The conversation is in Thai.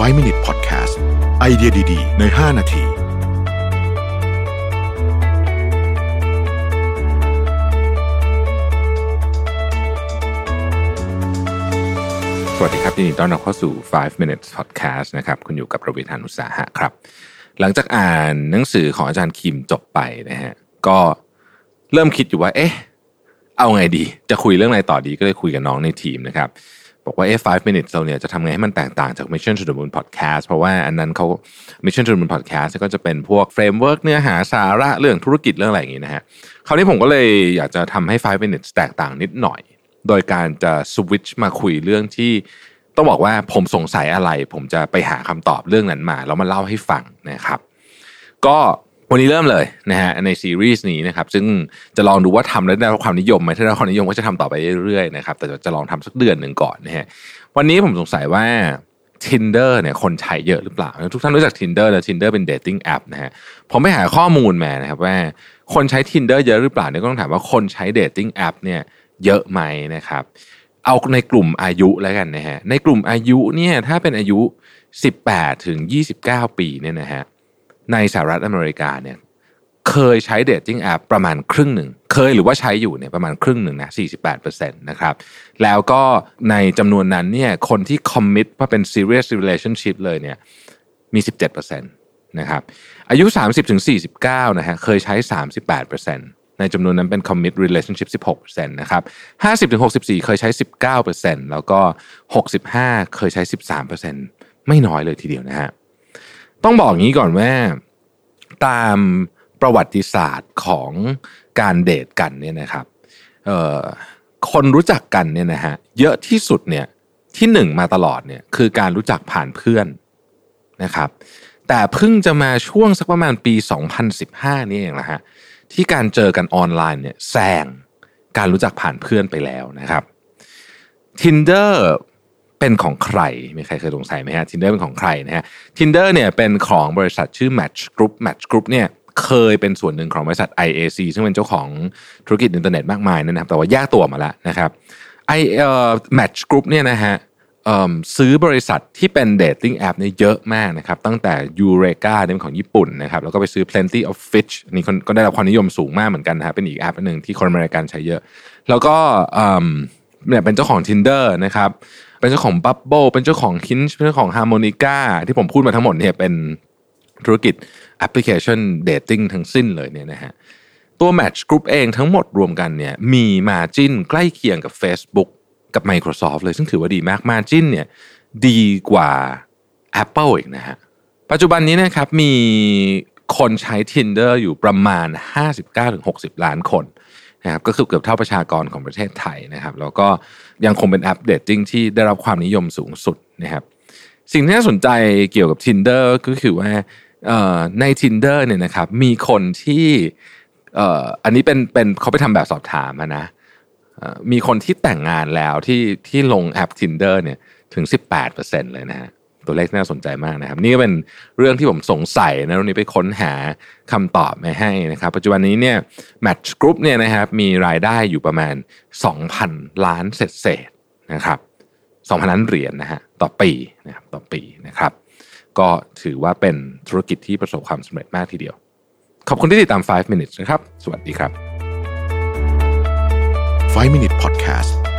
5 Minute Podcast ไอเดียดี ๆ ใน 5 นาที สวัสดีครับยินดีต้อนรับเข้าสู่ 5 minutes podcast นะครับ คุณอยู่กับระวิทานุสาหะครับ หลังจากอ่านหนังสือของอาจารย์คิมจบไปนะฮะ ก็เริ่มคิดอยู่ว่า เอ๊ะ เอาไงดี จะคุยเรื่องอะไรต่อดีก็เลยคุยกับน้องในทีมนะครับ บอกว่าเอ๊ะ5 minutes เราเนี่ยจะทำไงให้มันแตกต่างจาก Mission to the Moon podcast เพราะว่าอันนั้นเขา Mission to the Moon podcast ก็จะเป็นพวก framework เนื้อหาสาระเรื่องธุรกิจเรื่องอะไรอย่างงี้นะฮะคราวนี้ผมก็เลยอยากจะทำให้ 5 minutes แตกต่างนิดหน่อย โดยการจะสวิตช์มาคุยเรื่องที่ต้องบอกว่าผมสงสัยอะไร ผมจะไปหาคำตอบเรื่องนั้นมา แล้วมาเล่าให้ฟังนะครับ ก็ วันนี้เริ่มเลยนะฮะในซีรีส์นี้นะครับซึ่งจะลองดูว่าทำแล้วได้รับความนิยมไหมถ้าได้รับความนิยมก็จะทำต่อไปเรื่อยๆนะครับแต่จะลองทำสักเดือนหนึ่งก่อนนะฮะวันนี้ผมสงสัยว่า Tinder เนี่ยคนใช้เยอะหรือเปล่า ทุกท่านรู้จัก Tinder แล้ว Tinder เป็น dating app นะฮะผมไปหาข้อมูลมานะครับว่าคนใช้ Tinder เยอะหรือเปล่าเนี่ยก็ต้องถามว่าคนใช้ dating app เนี่ยเยอะไหมนะครับเอาในกลุ่มอายุแล้วกันนะฮะในกลุ่มอายุเนี่ยถ้าเป็นอายุ 18ถึง29 ปีเนี่ยนะฮะ ในสหรัฐอเมริกาเนี่ยเคยใช้ dating แอปประมาณครึ่งหนึ่ง เคยหรือว่าใช้อยู่เนี่ยประมาณครึ่งหนึ่งนะ 48%นะครับ แล้วก็ในจำนวนนั้นเนี่ยคนที่ commit ว่าเป็น serious relationship เลยเนี่ยมี 17%นะครับ อายุ 30ถึง49 นะฮะเคยใช้ 38%ในจำนวนนั้นเป็น commit relationship 16%นะครับ 50ถึง64 เคยใช้ 19%แล้วก็ 65 เคยใช้ 13%ไม่น้อยเลยทีเดียวนะฮะ ต้องบอกงี้ก่อนว่าตามประวัติศาสตร์ของการเดทกันเนี่ยนะครับคนรู้จักกันเนี่ยนะฮะเยอะที่สุดเนี่ยที่หนึ่งมาตลอดเนี่ยคือการรู้จักผ่านเพื่อนนะครับ แต่เพิ่งจะมาช่วงสักประมาณปี 2015 นี่เองนะฮะที่การเจอกันออนไลน์เนี่ยแซงการรู้จักผ่านเพื่อนไปแล้วนะครับ Tinder เป็นของใคร มีใครเคยสงสัยไหมฮะ Tinder เป็นของใครนะฮะ Tinder เนี่ยเป็นของบริษัทชื่อ Match Group Match Group เนี่ยเคยเป็นส่วนหนึ่งของบริษัท IAC ซึ่งเป็นเจ้าของธุรกิจอินเทอร์เน็ตมากมายนะครับ แต่ว่าแยกตัวมาแล้วนะครับ I เอ่อ Match Group เนี่ยนะฮะเอิ่มซื้อบริษัทที่เป็น dating แอปเนี่ยเยอะมากนะครับ ตั้งแต่ Eureka เนี่ยเป็นของญี่ปุ่นนะครับ แล้วก็ไปซื้อ Plenty of Fish นนี้คนก็ได้รับความนิยมสูงมากเหมือนกันนะฮะเป็นอีกแอปหนึ่งที่คนอเมริกันใช้เยอะ แล้วก็เนี่ยเป็นเจ้าของ Tinder นะครับ เป็นเจ้าของ Bumble เป็นเจ้าของ Hinge เป็นเจ้าของ Harmonica ที่ผมพูดมาทั้งหมดเนี่ยเป็นธุรกิจแอปพลิเคชัน dating ทั้งสิ้นเลยเนี่ยนะฮะตัว Match Group เองทั้งหมดรวมกันเนี่ยมี margin ใกล้เคียงกับ Facebook กับ Microsoft เลยซึ่งถือว่าดีมาก margin เนี่ยดีกว่า Apple อีกนะฮะปัจจุบันนี้นะครับมีคนใช้ Tinder อยู่ประมาณ 59-60 ล้านคน นะครับก็คือเกือบเท่าประชากรของประเทศไทยนะครับแล้วก็ยังคงเป็นแอป dating ที่ได้รับความนิยมสูงสุดนะครับสิ่งที่น่าสนใจเกี่ยวกับ Tinder ก็คือว่าใน Tinder เนี่ยนะครับมีคนที่อันนี้เป็นเป็นเขาไปทำแบบสอบถามนะมีคนที่แต่งงานแล้วที่ที่ลงแอป Tinder เนี่ยถึง 18%เลยนะฮะ ตัวเลขน่าสนใจมากนะครับ นี่ก็เป็นเรื่องที่ผมสงสัยนะวันนี้ไปค้นหาคำตอบมาให้นะครับ ปัจจุบันนี้เนี่ย Match Group เนี่ยนะครับมีรายได้อยู่ประมาณ 2,000 ล้านเศษๆนะครับ2,000 ล้านเหรียญนะฮะต่อปีนะครับต่อปีนะครับ ก็ถือว่าเป็นธุรกิจที่ประสบความสำเร็จมากทีเดียว ขอบคุณที่ติดตาม 5 minutes นะครับ สวัสดีครับ 5 Minute Podcast